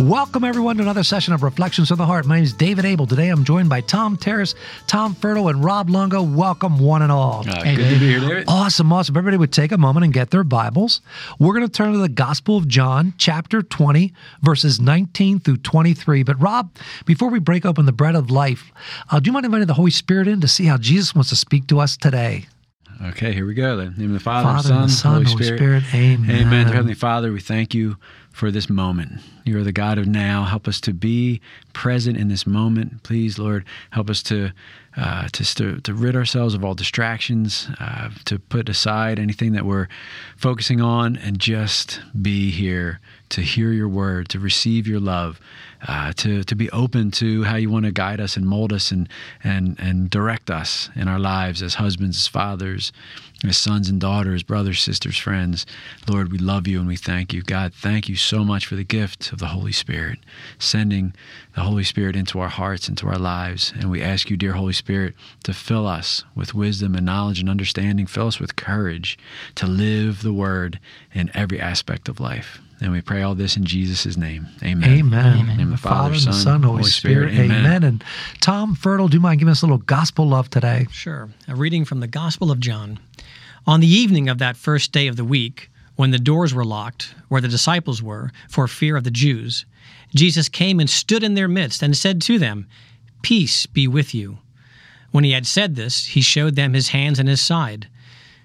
Welcome, everyone, to another session of Reflections of the Heart. My name is David Abel. Today I'm joined by Tom Terrace, Tom Fertile, and Rob Longo. Welcome, one and all. Uh, good to be here, David. Awesome, awesome. Everybody would take a moment and get their Bibles. We're going to turn to the Gospel of John, chapter 20, verses 19 through 23. But, Rob, before we break open the bread of life, uh, do you mind inviting the Holy Spirit in to see how Jesus wants to speak to us today? Okay, here we go. Then. In the name of the Father, Father, Son, and the Son, Holy, Holy Spirit. Spirit. Amen. Amen. Heavenly Father, we thank you for this moment. You are the God of now. Help us to be present in this moment. Please, Lord, help us to uh, to, to, rid ourselves of all distractions, uh, to put aside anything that we're focusing on, and just be here to hear your word, to receive your love, uh, to to be open to how you want to guide us and mold us and and and direct us in our lives as husbands, as fathers, as sons and daughters, brothers, sisters, friends. Lord, we love you and we thank you. God, thank you so much for the gift of the Holy Spirit, sending the Holy Spirit into our hearts, into our lives. And we ask you, dear Holy Spirit, to fill us with wisdom and knowledge and understanding. Fill us with courage to live the word in every aspect of life. And we pray all this in Jesus' name. Amen. Amen. In the name of the Father, and the Son, Son, Holy, Holy Spirit. Spirit. Amen. Amen. And Tom Fertile, do you mind giving us a little gospel love today? Sure. A reading from the Gospel of John. On the evening of that first day of the week, when the doors were locked, where the disciples were, for fear of the Jews, Jesus came and stood in their midst and said to them, Peace be with you. When he had said this, he showed them his hands and his side.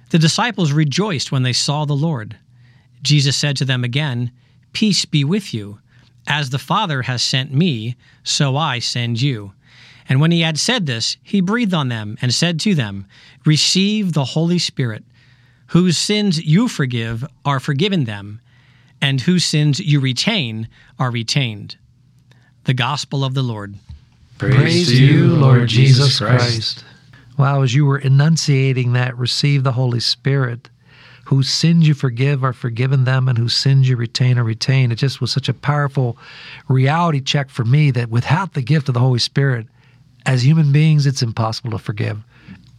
The disciples rejoiced when they saw the Lord. Jesus said to them again, Peace be with you. As the Father has sent me, so I send you. And when he had said this, he breathed on them and said to them, Receive the Holy Spirit. Whose sins you forgive are forgiven them, and whose sins you retain are retained. The Gospel of the Lord. Praise, to you, Lord Jesus Christ. Wow, as you were enunciating that, receive the Holy Spirit. Whose sins you forgive are forgiven them, and whose sins you retain are retained. It just was such a powerful reality check for me that without the gift of the Holy Spirit, as human beings, it's impossible to forgive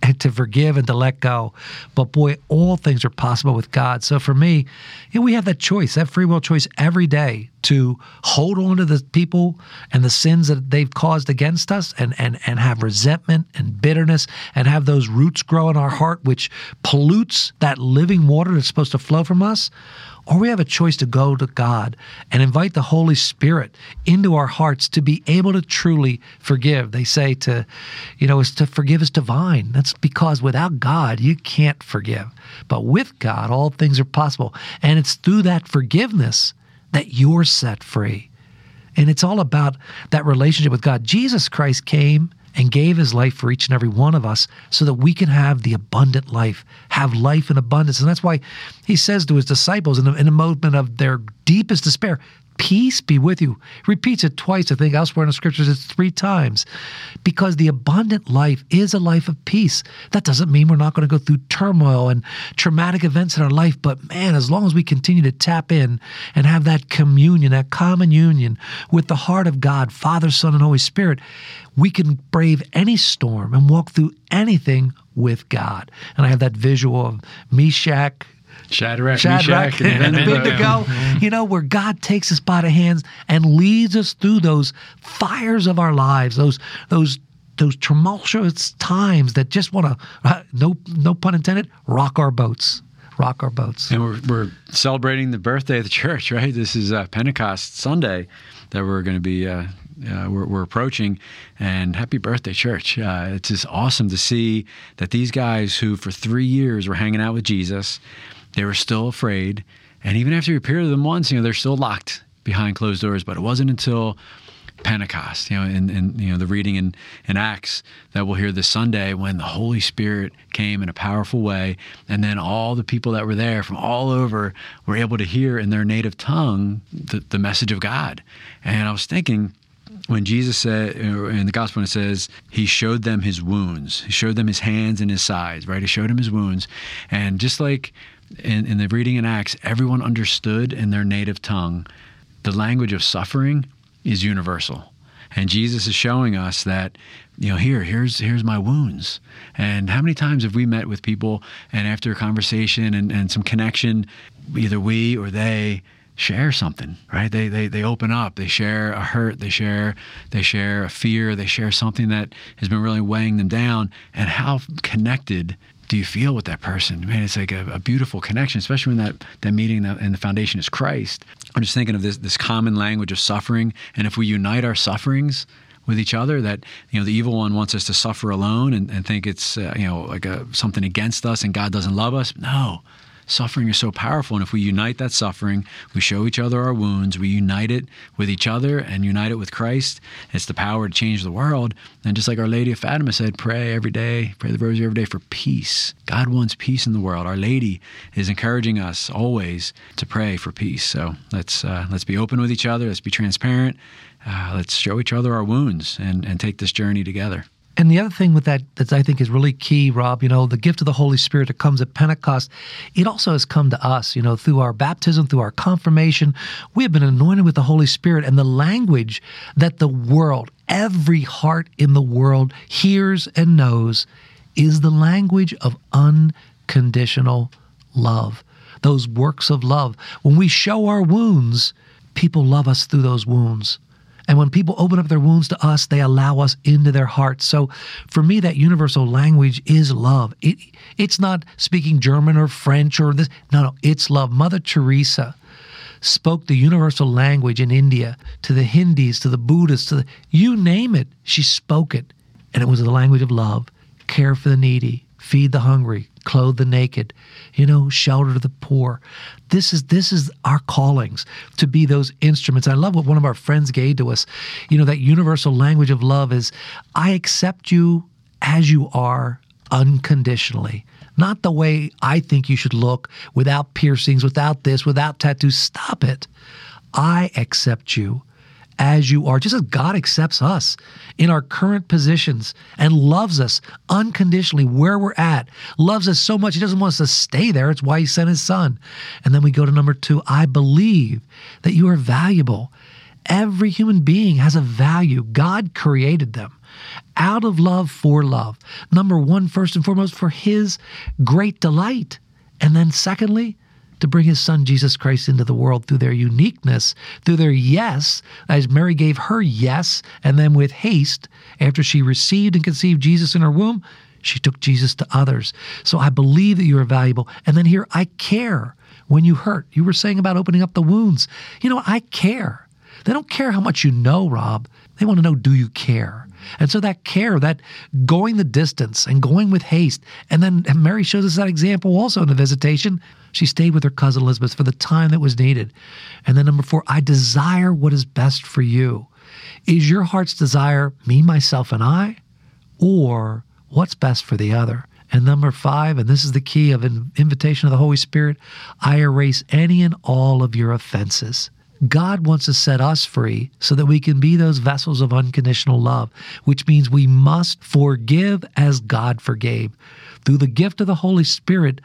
and to forgive and to let go. But boy, all things are possible with God. So for me, you know, we have that choice, that free will choice every day to hold on to the people and the sins that they've caused against us and, and, and have resentment and bitterness and have those roots grow in our heart, which pollutes that living water that's supposed to flow from us. Or we have a choice to go to God and invite the Holy Spirit into our hearts to be able to truly forgive. They say to, you know, is to forgive is divine. That's because without God, you can't forgive. But with God, all things are possible. And it's through that forgiveness that you're set free. And it's all about that relationship with God. Jesus Christ came and gave his life for each and every one of us so that we can have the abundant life, have life in abundance. And that's why he says to his disciples in a, in a moment of their deepest despair, Peace be with you. Repeats it twice, I think, elsewhere in the scriptures, it's three times. Because the abundant life is a life of peace. That doesn't mean we're not going to go through turmoil and traumatic events in our life, but man, as long as we continue to tap in and have that communion, that common union with the heart of God, Father, Son, and Holy Spirit, we can brave any storm and walk through anything with God. And I have that visual of Meshach, Shadrach, Shadrach Meshach, and Abednego, you know, where God takes us by the hands and leads us through those fires of our lives, those those those tumultuous times that just want to, no no pun intended, rock our boats, rock our boats. And we're, we're celebrating the birthday of the church, right? This is uh, Pentecost Sunday that we're going to be uh, uh, we're, we're, approaching. And happy birthday, church! Uh, it's just awesome to see that these guys who for three years were hanging out with Jesus, they were still afraid, and even after appeared to them once, you know, they're still locked behind closed doors. But it wasn't until Pentecost, you know, and, and you know the reading in, in Acts that we'll hear this Sunday when the Holy Spirit came in a powerful way, and then all the people that were there from all over were able to hear in their native tongue the, the message of God. And I was thinking, when Jesus said uh, in the gospel, it says he showed them his wounds. He showed them his hands and his sides, right? He showed them his wounds. And just like in, in the reading in Acts, everyone understood in their native tongue the language of suffering is universal. And Jesus is showing us that, you know, here, here's here's my wounds. And how many times have we met with people and after a conversation and, and some connection, either we or they share something, right? They, they they open up, they share a hurt, they share they share a fear, they share something that has been really weighing them down. And how connected do you feel with that person? Man, it's like a, a beautiful connection, especially when that, that meeting and the foundation is Christ. I'm just thinking of this, this common language of suffering. And if we unite our sufferings with each other, that, you know, the evil one wants us to suffer alone and, and think it's, uh, you know, like a, something against us and God doesn't love us. No, Suffering is so powerful. And if we unite that suffering, we show each other our wounds, we unite it with each other and unite it with Christ. It's the power to change the world. And just like Our Lady of Fatima said, pray every day, pray the rosary every day for peace. God wants peace in the world. Our Lady is encouraging us always to pray for peace. So let's uh, let's be open with each other. Let's be transparent. Uh, let's show each other our wounds and, and take this journey together. And the other thing with that that I think is really key, Rob, you know, the gift of the Holy Spirit that comes at Pentecost, it also has come to us, you know, through our baptism, through our confirmation. We have been anointed with the Holy Spirit and the language that the world, every heart in the world hears and knows is the language of unconditional love. Those works of love. When we show our wounds, people love us through those wounds. And when people open up their wounds to us, they allow us into their hearts. So for me, that universal language is love. It, it's not speaking German or French or this. No, no, it's love. Mother Teresa spoke the universal language in India to the Hindus, to the Buddhists, to the, you name it. She spoke it. And it was the language of love, care for the needy, feed the hungry, clothe the naked, you know, shelter the poor. This is this is our callings to be those instruments. I love what one of our friends gave to us. You know, that universal language of love is I accept you as you are unconditionally. Not the way I think you should look, without piercings, without this, without tattoos. Stop it. I accept you as you are, just as God accepts us in our current positions and loves us unconditionally where we're at, loves us so much, He doesn't want us to stay there. It's why He sent His Son. And then we go to number two I believe that you are valuable. Every human being has a value. God created them out of love for love. Number one, first and foremost, for His great delight. And then, secondly, to bring his son Jesus Christ into the world through their uniqueness, through their yes, as Mary gave her yes, and then with haste, after she received and conceived Jesus in her womb, she took Jesus to others. So I believe that you are valuable. And then here, I care when you hurt. You were saying about opening up the wounds. You know, I care. They don't care how much you know, Rob. They want to know, do you care? And so that care, that going the distance and going with haste. And then Mary shows us that example also in the visitation. She stayed with her cousin Elizabeth for the time that was needed. And then number four, I desire what is best for you. Is your heart's desire me, myself, and I? Or what's best for the other? And number five, and this is the key of invitation of the Holy Spirit, I erase any and all of your offenses. God wants to set us free so that we can be those vessels of unconditional love, which means we must forgive as God forgave. Through the gift of the Holy Spirit,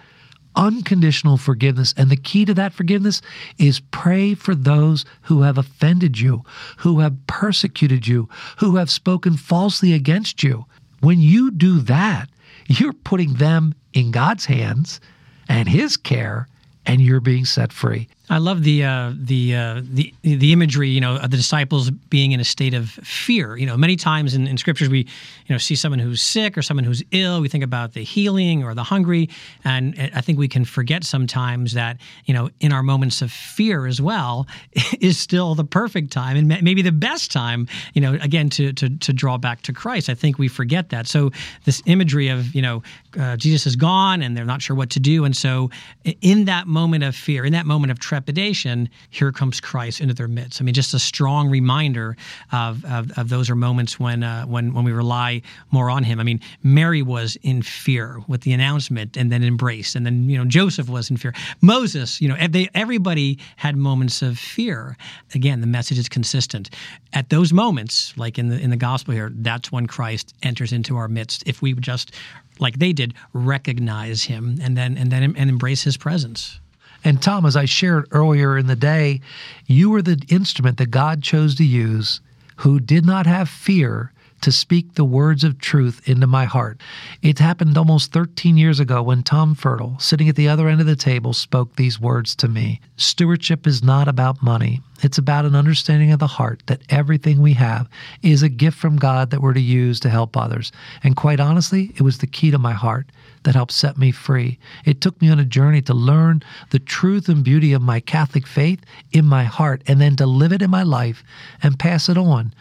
unconditional forgiveness. And the key to that forgiveness is pray for those who have offended you, who have persecuted you, who have spoken falsely against you. When you do that, you're putting them in God's hands and His care, and you're being set free. I love the uh, the uh, the the imagery, you know, of the disciples being in a state of fear. You know, many times in, in scriptures we, you know, see someone who's sick or someone who's ill. We think about the healing or the hungry, and I think we can forget sometimes that you know, in our moments of fear as well, is still the perfect time and maybe the best time. You know, again to to to draw back to Christ. I think we forget that. So this imagery of you know, uh, Jesus is gone and they're not sure what to do, and so in that moment of fear, in that moment of tragedy trepidation, here comes Christ into their midst. I mean, just a strong reminder of, of, of those are moments when, uh, when, when we rely more on Him. I mean, Mary was in fear with the announcement and then embraced, and then, you know, Joseph was in fear. Moses, you know, they, everybody had moments of fear. Again, the message is consistent. At those moments, like in the, in the gospel here, that's when Christ enters into our midst. If we just like they did, recognize him and then and then and embrace his presence. And Tom, as I shared earlier in the day, you were the instrument that God chose to use who did not have fear to speak the words of truth into my heart. It happened almost 13 years ago when Tom Fertile, sitting at the other end of the table, spoke these words to me Stewardship is not about money. It's about an understanding of the heart that everything we have is a gift from God that we're to use to help others. And quite honestly, it was the key to my heart that helped set me free. It took me on a journey to learn the truth and beauty of my Catholic faith in my heart and then to live it in my life and pass it on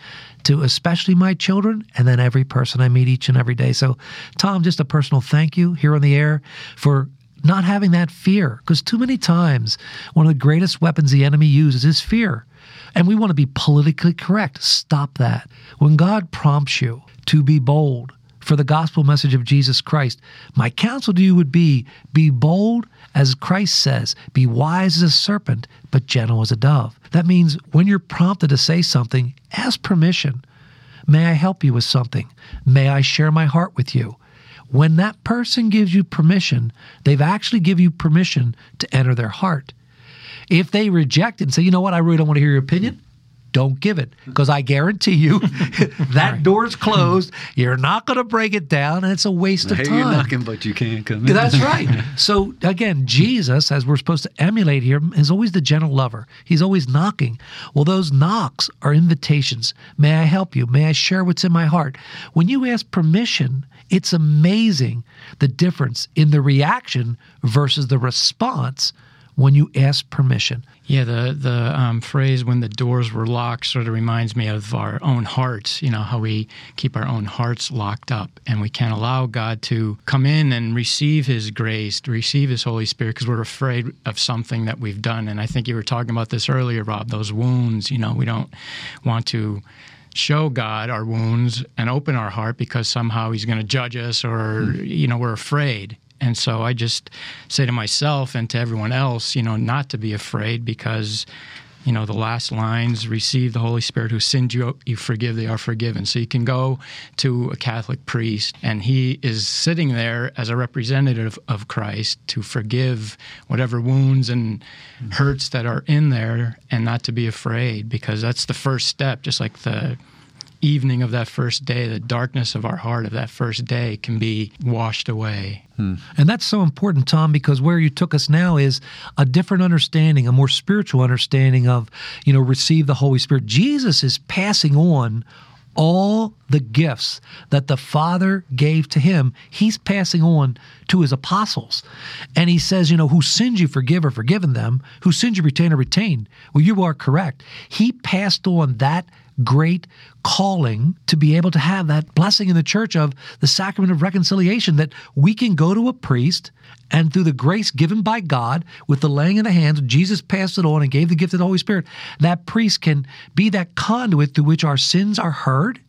to especially my children and then every person I meet each and every day. So, Tom, just a personal thank you here on the air for not having that fear because too many times one of the greatest weapons the enemy uses is fear. And we want to be politically correct. Stop that. When God prompts you to be bold for the gospel message of Jesus Christ, my counsel to you would be be bold as Christ says, be wise as a serpent, but gentle as a dove. That means when you're prompted to say something, ask permission. May I help you with something? May I share my heart with you? When that person gives you permission, they've actually give you permission to enter their heart. If they reject it and say, you know what, I really don't want to hear your opinion, don't give it because I guarantee you that right. door's closed. You're not going to break it down, and it's a waste of time. You're knocking, but you can't come in. That's right. So again, Jesus, as we're supposed to emulate here, is always the gentle lover. He's always knocking. Well, those knocks are invitations. May I help you? May I share what's in my heart? When you ask permission, it's amazing the difference in the reaction versus the response when you ask permission. Yeah, the the um, phrase "when the doors were locked" sort of reminds me of our own hearts. You know how we keep our own hearts locked up, and we can't allow God to come in and receive His grace, to receive His Holy Spirit, because we're afraid of something that we've done. And I think you were talking about this earlier, Rob. Those wounds. You know, we don't want to show God our wounds and open our heart because somehow He's going to judge us, or mm. you know, we're afraid. And so I just say to myself and to everyone else, you know, not to be afraid because, you know, the last lines receive the Holy Spirit who sinned you, you forgive, they are forgiven. So you can go to a Catholic priest and he is sitting there as a representative of Christ to forgive whatever wounds and hurts that are in there and not to be afraid because that's the first step, just like the evening of that first day, the darkness of our heart of that first day can be washed away. Hmm. And that's so important, Tom, because where you took us now is a different understanding, a more spiritual understanding of, you know, receive the Holy Spirit. Jesus is passing on all the gifts that the Father gave to him, he's passing on to his apostles. And he says, you know, who sins you forgive or forgiven them, who sins you retain or retained. Well, you are correct. He passed on that great calling to be able to have that blessing in the church of the sacrament of reconciliation that we can go to a priest and through the grace given by God with the laying of the hands, Jesus passed it on and gave the gift of the Holy Spirit. That priest can be that conduit through which our sins are heard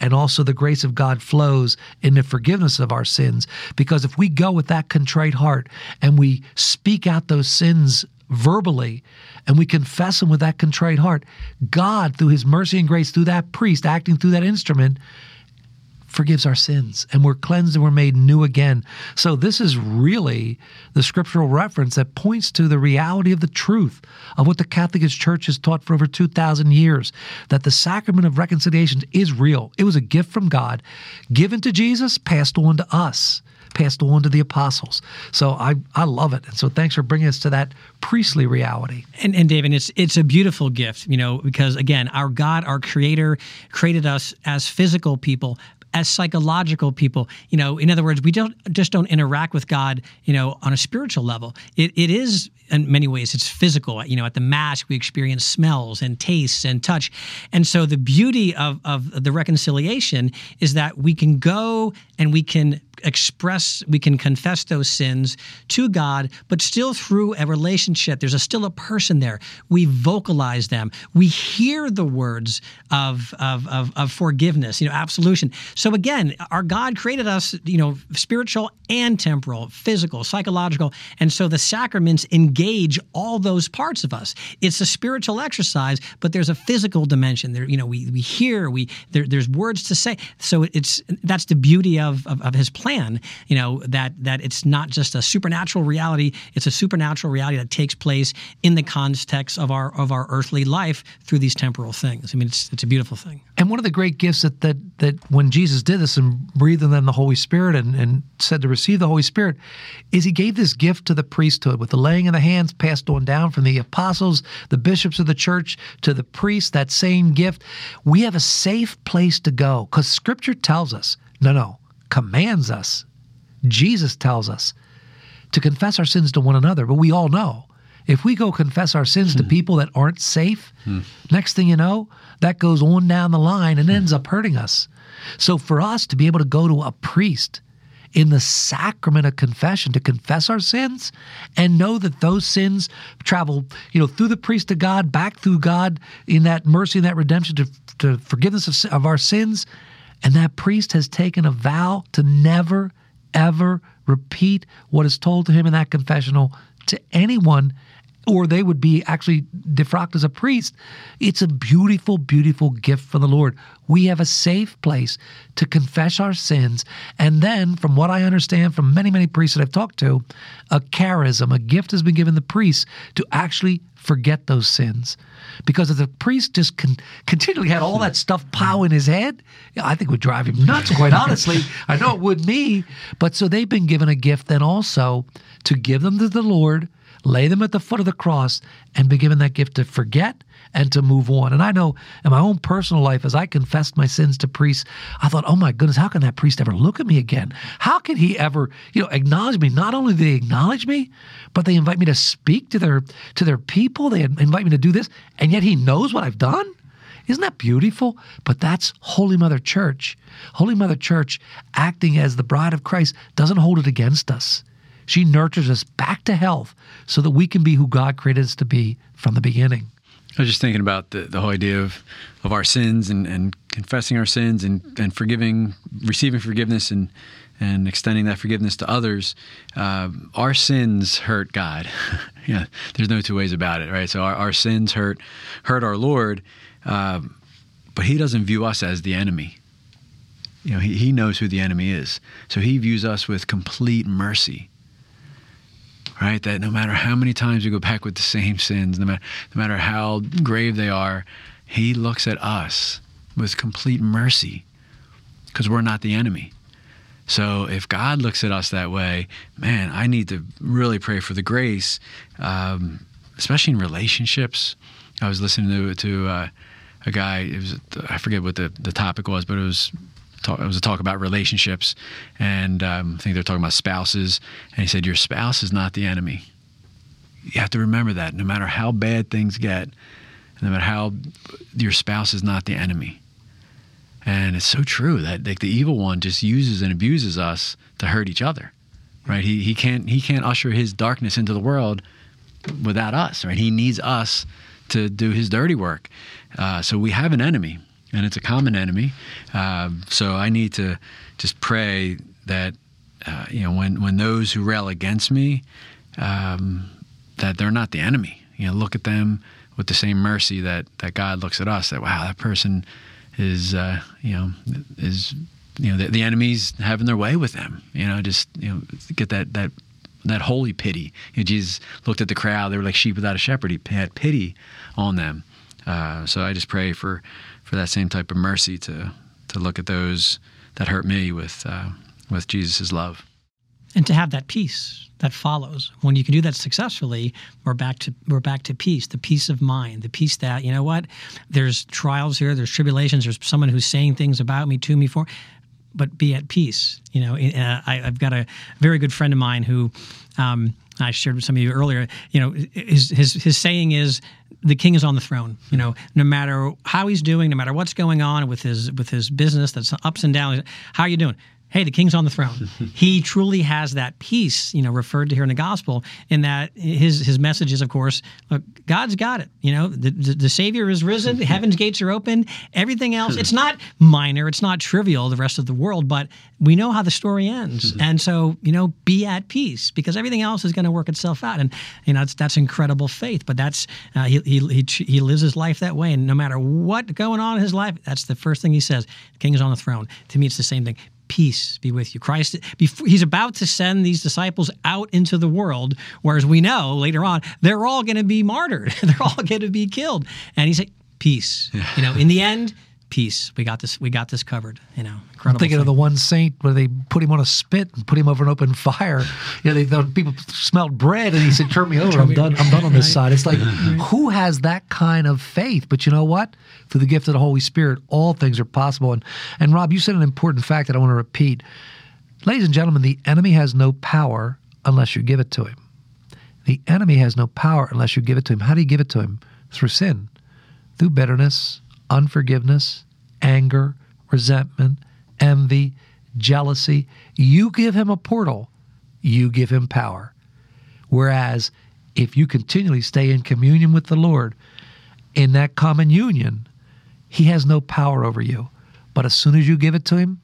and also the grace of God flows in the forgiveness of our sins. Because if we go with that contrite heart and we speak out those sins verbally and we confess him with that contrite heart, God, through his mercy and grace, through that priest acting through that instrument, forgives our sins and we're cleansed and we're made new again. So, this is really the scriptural reference that points to the reality of the truth of what the Catholic Church has taught for over 2,000 years that the sacrament of reconciliation is real. It was a gift from God given to Jesus, passed on to us passed on to the apostles. So I, I love it. And so thanks for bringing us to that priestly reality. And, and David, it's it's a beautiful gift, you know, because again, our God, our creator, created us as physical people, as psychological people. You know, in other words, we don't just don't interact with God, you know, on a spiritual level. It, it is in many ways it's physical. You know, at the mass we experience smells and tastes and touch, and so the beauty of of the reconciliation is that we can go and we can express, we can confess those sins to God, but still through a relationship. There's a, still a person there. We vocalize them. We hear the words of, of, of, of forgiveness, you know, absolution. So again, our God created us, you know, spiritual and temporal, physical, psychological. And so the sacraments engage all those parts of us. It's a spiritual exercise, but there's a physical dimension. There, you know, we, we hear, we there, there's words to say. So it's that's the beauty of, of, of his plan, you know, that that it's not just a supernatural reality, it's a supernatural reality that takes place in the context of our of our earthly life through these temporal things. I mean, it's it's a beautiful thing. And one of the great gifts that that, that when Jesus did this and breathed in them the Holy Spirit and, and said to receive the Holy Spirit, is he gave this gift to the priesthood with the laying of the hands passed on down from the apostles, the bishops of the church to the priests, that same gift. We have a safe place to go because scripture tells us, no, no, commands us. Jesus tells us to confess our sins to one another, but we all know if we go confess our sins to Hmm. people that aren't safe, next thing you know, that goes on down the line and ends up hurting us. So for us to be able to go to a priest in the sacrament of confession to confess our sins and know that those sins travel, you know, through the priest to God, back through God in that mercy and that redemption to, to forgiveness of, of our sins. And that priest has taken a vow to never, ever repeat what is told to him in that confessional to anyone or they would be actually defrocked as a priest. It's a beautiful, beautiful gift from the Lord. We have a safe place to confess our sins. And then, from what I understand from many, many priests that I've talked to, a charism, a gift has been given the priests to actually forget those sins. Because if the priest just con- continually had all that stuff pow in his head, I think it would drive him nuts, quite honestly. I know it would me. But so they've been given a gift then also to give them to the Lord lay them at the foot of the cross and be given that gift to forget and to move on. And I know in my own personal life, as I confessed my sins to priests, I thought, oh my goodness, how can that priest ever look at me again? How can he ever, you know, acknowledge me? Not only do they acknowledge me, but they invite me to speak to their to their people. They invite me to do this, and yet he knows what I've done. Isn't that beautiful? But that's Holy Mother Church. Holy Mother Church, acting as the bride of Christ, doesn't hold it against us. She nurtures us back to health so that we can be who God created us to be from the beginning. I was just thinking about the, the whole idea of, of our sins and, and confessing our sins and, and forgiving, receiving forgiveness and, and extending that forgiveness to others. Uh, our sins hurt God. yeah, there's no two ways about it, right? So our, our sins hurt hurt our Lord, um, but He doesn't view us as the enemy. You know, he, he knows who the enemy is. So He views us with complete mercy right? That no matter how many times we go back with the same sins, no matter, no matter how grave they are, He looks at us with complete mercy because we're not the enemy. So if God looks at us that way, man, I need to really pray for the grace, um, especially in relationships. I was listening to to uh, a guy. It was I forget what the, the topic was, but it was talk, it was a talk about relationships, and um, I think they're talking about spouses. And he said, "Your spouse is not the enemy. You have to remember that. No matter how bad things get, no matter how your spouse is not the enemy." And it's so true that like the evil one just uses and abuses us to hurt each other, right? He he can't he can't usher his darkness into the world without us, right? He needs us to do his dirty work. Uh, so we have an enemy, and it's a common enemy. Uh, so I need to just pray that uh, you know when when those who rail against me, um, that they're not the enemy. You know, look at them with the same mercy that that God looks at us. That wow, that person is uh, you know is you know the, the enemy's having their way with them. You know, just you know get that that that holy pity. You know, Jesus looked at the crowd; they were like sheep without a shepherd. He had pity on them. Uh, so I just pray for for that same type of mercy to to look at those that hurt me with uh, with Jesus' love. and to have that peace that follows when you can do that successfully we're back to we're back to peace the peace of mind the peace that you know what there's trials here there's tribulations there's someone who's saying things about me to me for but be at peace you know uh, I, i've got a very good friend of mine who um, I shared with some of you earlier. You know, his his his saying is the king is on the throne. You know, no matter how he's doing, no matter what's going on with his with his business that's ups and downs. How are you doing? Hey, the king's on the throne. he truly has that peace, you know, referred to here in the gospel, in that his his message is, of course, look, God's got it. You know, the, the, the Savior is risen, heaven's gates are open, everything else, it's not minor, it's not trivial, the rest of the world, but we know how the story ends. and so, you know, be at peace because everything else is going to work itself out. And, you know, that's, that's incredible faith, but that's, uh, he, he, he, he lives his life that way. And no matter what going on in his life, that's the first thing he says. The king is on the throne. To me, it's the same thing peace be with you. Christ, he's about to send these disciples out into the world, whereas we know later on they're all going to be martyred, they're all going to be killed, and he's like, peace. You know, in the end, peace. We got this. We got this covered. You know, I'm thinking thing. of the one saint where they put him on a spit and put him over an open fire. You know, they thought people smelled bread, and he said, "Turn me over. I'm done. I'm done on this side." It's like, who has that kind of faith? But you know what? Through the gift of the Holy Spirit, all things are possible. And and Rob, you said an important fact that I want to repeat. Ladies and gentlemen, the enemy has no power unless you give it to him. The enemy has no power unless you give it to him. How do you give it to him? Through sin, through bitterness, unforgiveness, anger, resentment, envy, jealousy. You give him a portal, you give him power. Whereas if you continually stay in communion with the Lord, in that common union, he has no power over you. But as soon as you give it to him,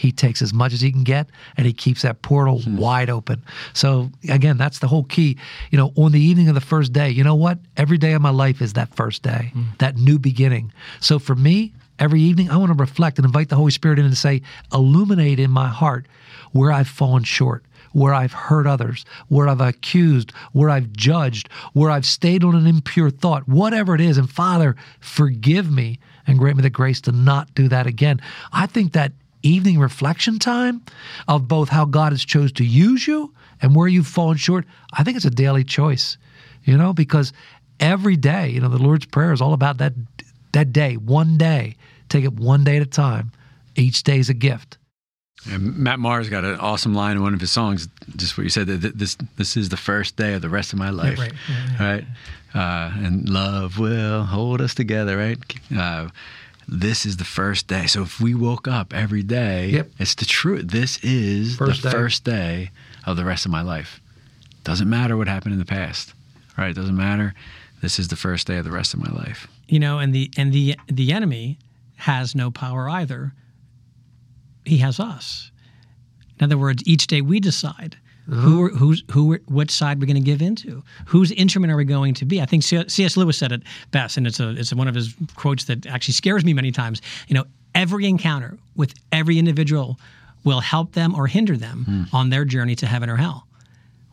he takes as much as he can get and he keeps that portal hmm. wide open. So again, that's the whole key. You know, on the evening of the first day, you know what? Every day of my life is that first day, hmm. that new beginning. So for me, every evening I want to reflect and invite the Holy Spirit in and say, illuminate in my heart where I've fallen short where I've hurt others, where I've accused, where I've judged, where I've stayed on an impure thought, whatever it is. And Father, forgive me and grant me the grace to not do that again. I think that evening reflection time of both how God has chose to use you and where you've fallen short, I think it's a daily choice, you know, because every day, you know, the Lord's Prayer is all about that that day, one day. Take it one day at a time. Each day is a gift. And Matt Maher's got an awesome line in one of his songs, just what you said, that this this is the first day of the rest of my life. Yeah, right. Yeah, yeah. right? Uh, and love will hold us together, right? Uh, this is the first day. So if we woke up every day, yep. it's the truth. This is first the day. first day of the rest of my life. Doesn't matter what happened in the past, right? Doesn't matter. This is the first day of the rest of my life. You know, and the and the the enemy has no power either. He has us. In other words, each day we decide Who, who's, who, what side we're going to give into? Whose instrument are we going to be? I think C.S. Lewis said it best, and it's a, it's one of his quotes that actually scares me many times. You know, every encounter with every individual will help them or hinder them mm. on their journey to heaven or hell.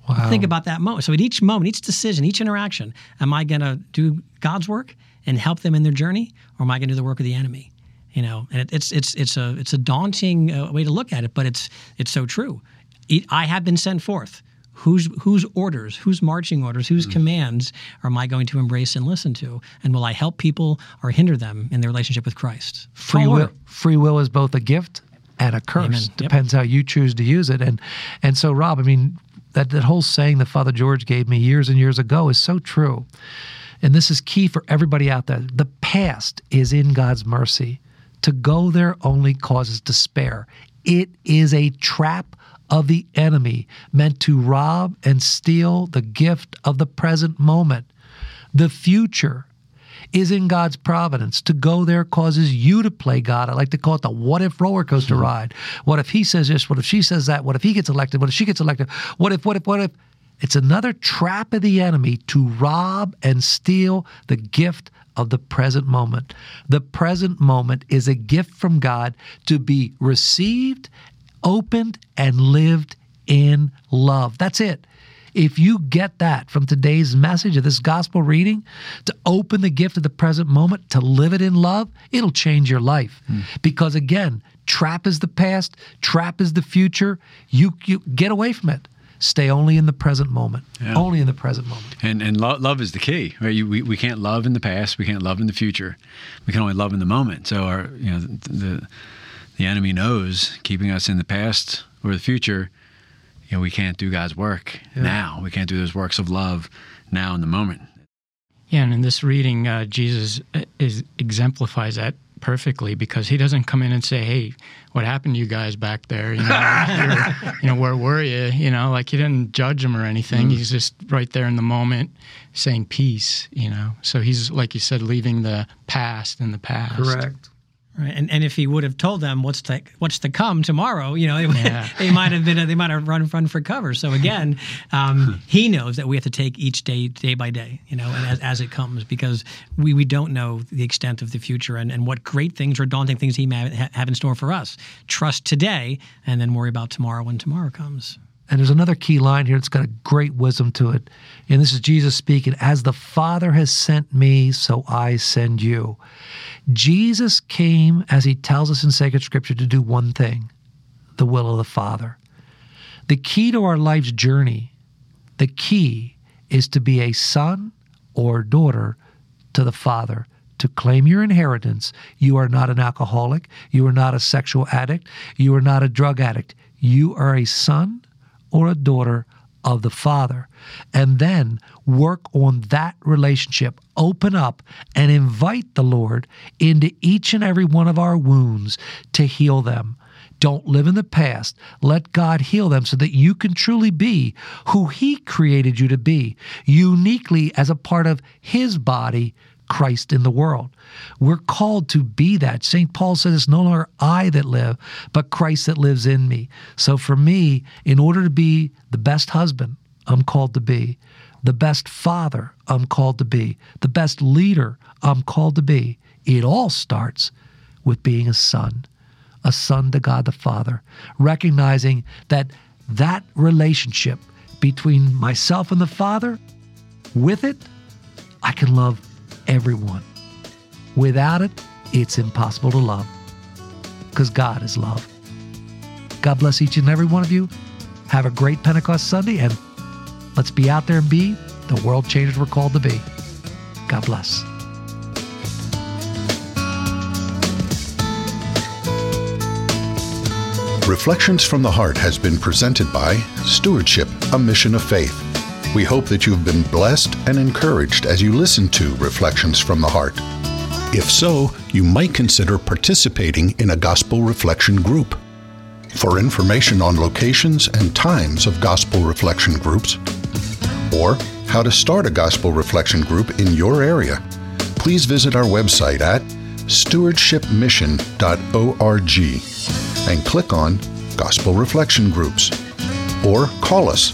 Wow. Think about that moment. So at each moment, each decision, each interaction, am I going to do God's work and help them in their journey, or am I going to do the work of the enemy? You know, and it, it's it's it's a it's a daunting uh, way to look at it, but it's it's so true. I have been sent forth. Whose whose orders, whose marching orders, whose mm. commands am I going to embrace and listen to? And will I help people or hinder them in their relationship with Christ? Free will, free will is both a gift and a curse. Amen. Depends how you choose to use it. And and so, Rob, I mean, that that whole saying that Father George gave me years and years ago is so true. And this is key for everybody out there. The past is in God's mercy. To go there only causes despair. It is a trap of the enemy meant to rob and steal the gift of the present moment. The future is in God's providence. To go there causes you to play God. I like to call it the what if roller coaster mm-hmm. ride. What if he says this? What if she says that? What if he gets elected? What if she gets elected? What if, what if, what if? It's another trap of the enemy to rob and steal the gift of the present moment. The present moment is a gift from God to be received opened and lived in love. That's it. If you get that from today's message of this gospel reading, to open the gift of the present moment, to live it in love, it'll change your life. Mm. Because again, trap is the past, trap is the future. You, you get away from it. Stay only in the present moment. Yeah. Only in the present moment. And and lo- love is the key. Right? You, we we can't love in the past. We can't love in the future. We can only love in the moment. So our you know the, the the enemy knows keeping us in the past or the future, you know, we can't do God's work yeah. now. We can't do those works of love now in the moment. Yeah, and in this reading, uh, Jesus uh, is, exemplifies that perfectly because he doesn't come in and say, "Hey, what happened to you guys back there? You know, you know, where were you? You know, like he didn't judge them or anything. Mm. He's just right there in the moment, saying peace. You know, so he's like you said, leaving the past in the past. Correct. Right. And and if he would have told them what's to what's to come tomorrow, you know, yeah. they might have been they might have run run for cover. So again, um, he knows that we have to take each day day by day, you know, and as, as it comes because we, we don't know the extent of the future and, and what great things or daunting things he may have in store for us. Trust today and then worry about tomorrow when tomorrow comes. And there's another key line here that's got a great wisdom to it. And this is Jesus speaking, As the Father has sent me, so I send you. Jesus came, as he tells us in sacred scripture, to do one thing the will of the Father. The key to our life's journey, the key is to be a son or daughter to the Father to claim your inheritance. You are not an alcoholic. You are not a sexual addict. You are not a drug addict. You are a son or a daughter of the Father. And then work on that relationship. Open up and invite the Lord into each and every one of our wounds to heal them. Don't live in the past. Let God heal them so that you can truly be who He created you to be, uniquely as a part of His body Christ in the world. We're called to be that. St. Paul says it's no longer I that live, but Christ that lives in me. So for me, in order to be the best husband, I'm called to be, the best father, I'm called to be, the best leader, I'm called to be. It all starts with being a son, a son to God the Father, recognizing that that relationship between myself and the Father, with it, I can love everyone. Without it, it's impossible to love because God is love. God bless each and every one of you. Have a great Pentecost Sunday and let's be out there and be the world changers we're called to be. God bless. Reflections from the Heart has been presented by Stewardship, a Mission of Faith. We hope that you've been blessed and encouraged as you listen to Reflections from the Heart. If so, you might consider participating in a gospel reflection group. For information on locations and times of gospel reflection groups, or how to start a gospel reflection group in your area, please visit our website at stewardshipmission.org and click on Gospel Reflection Groups. Or call us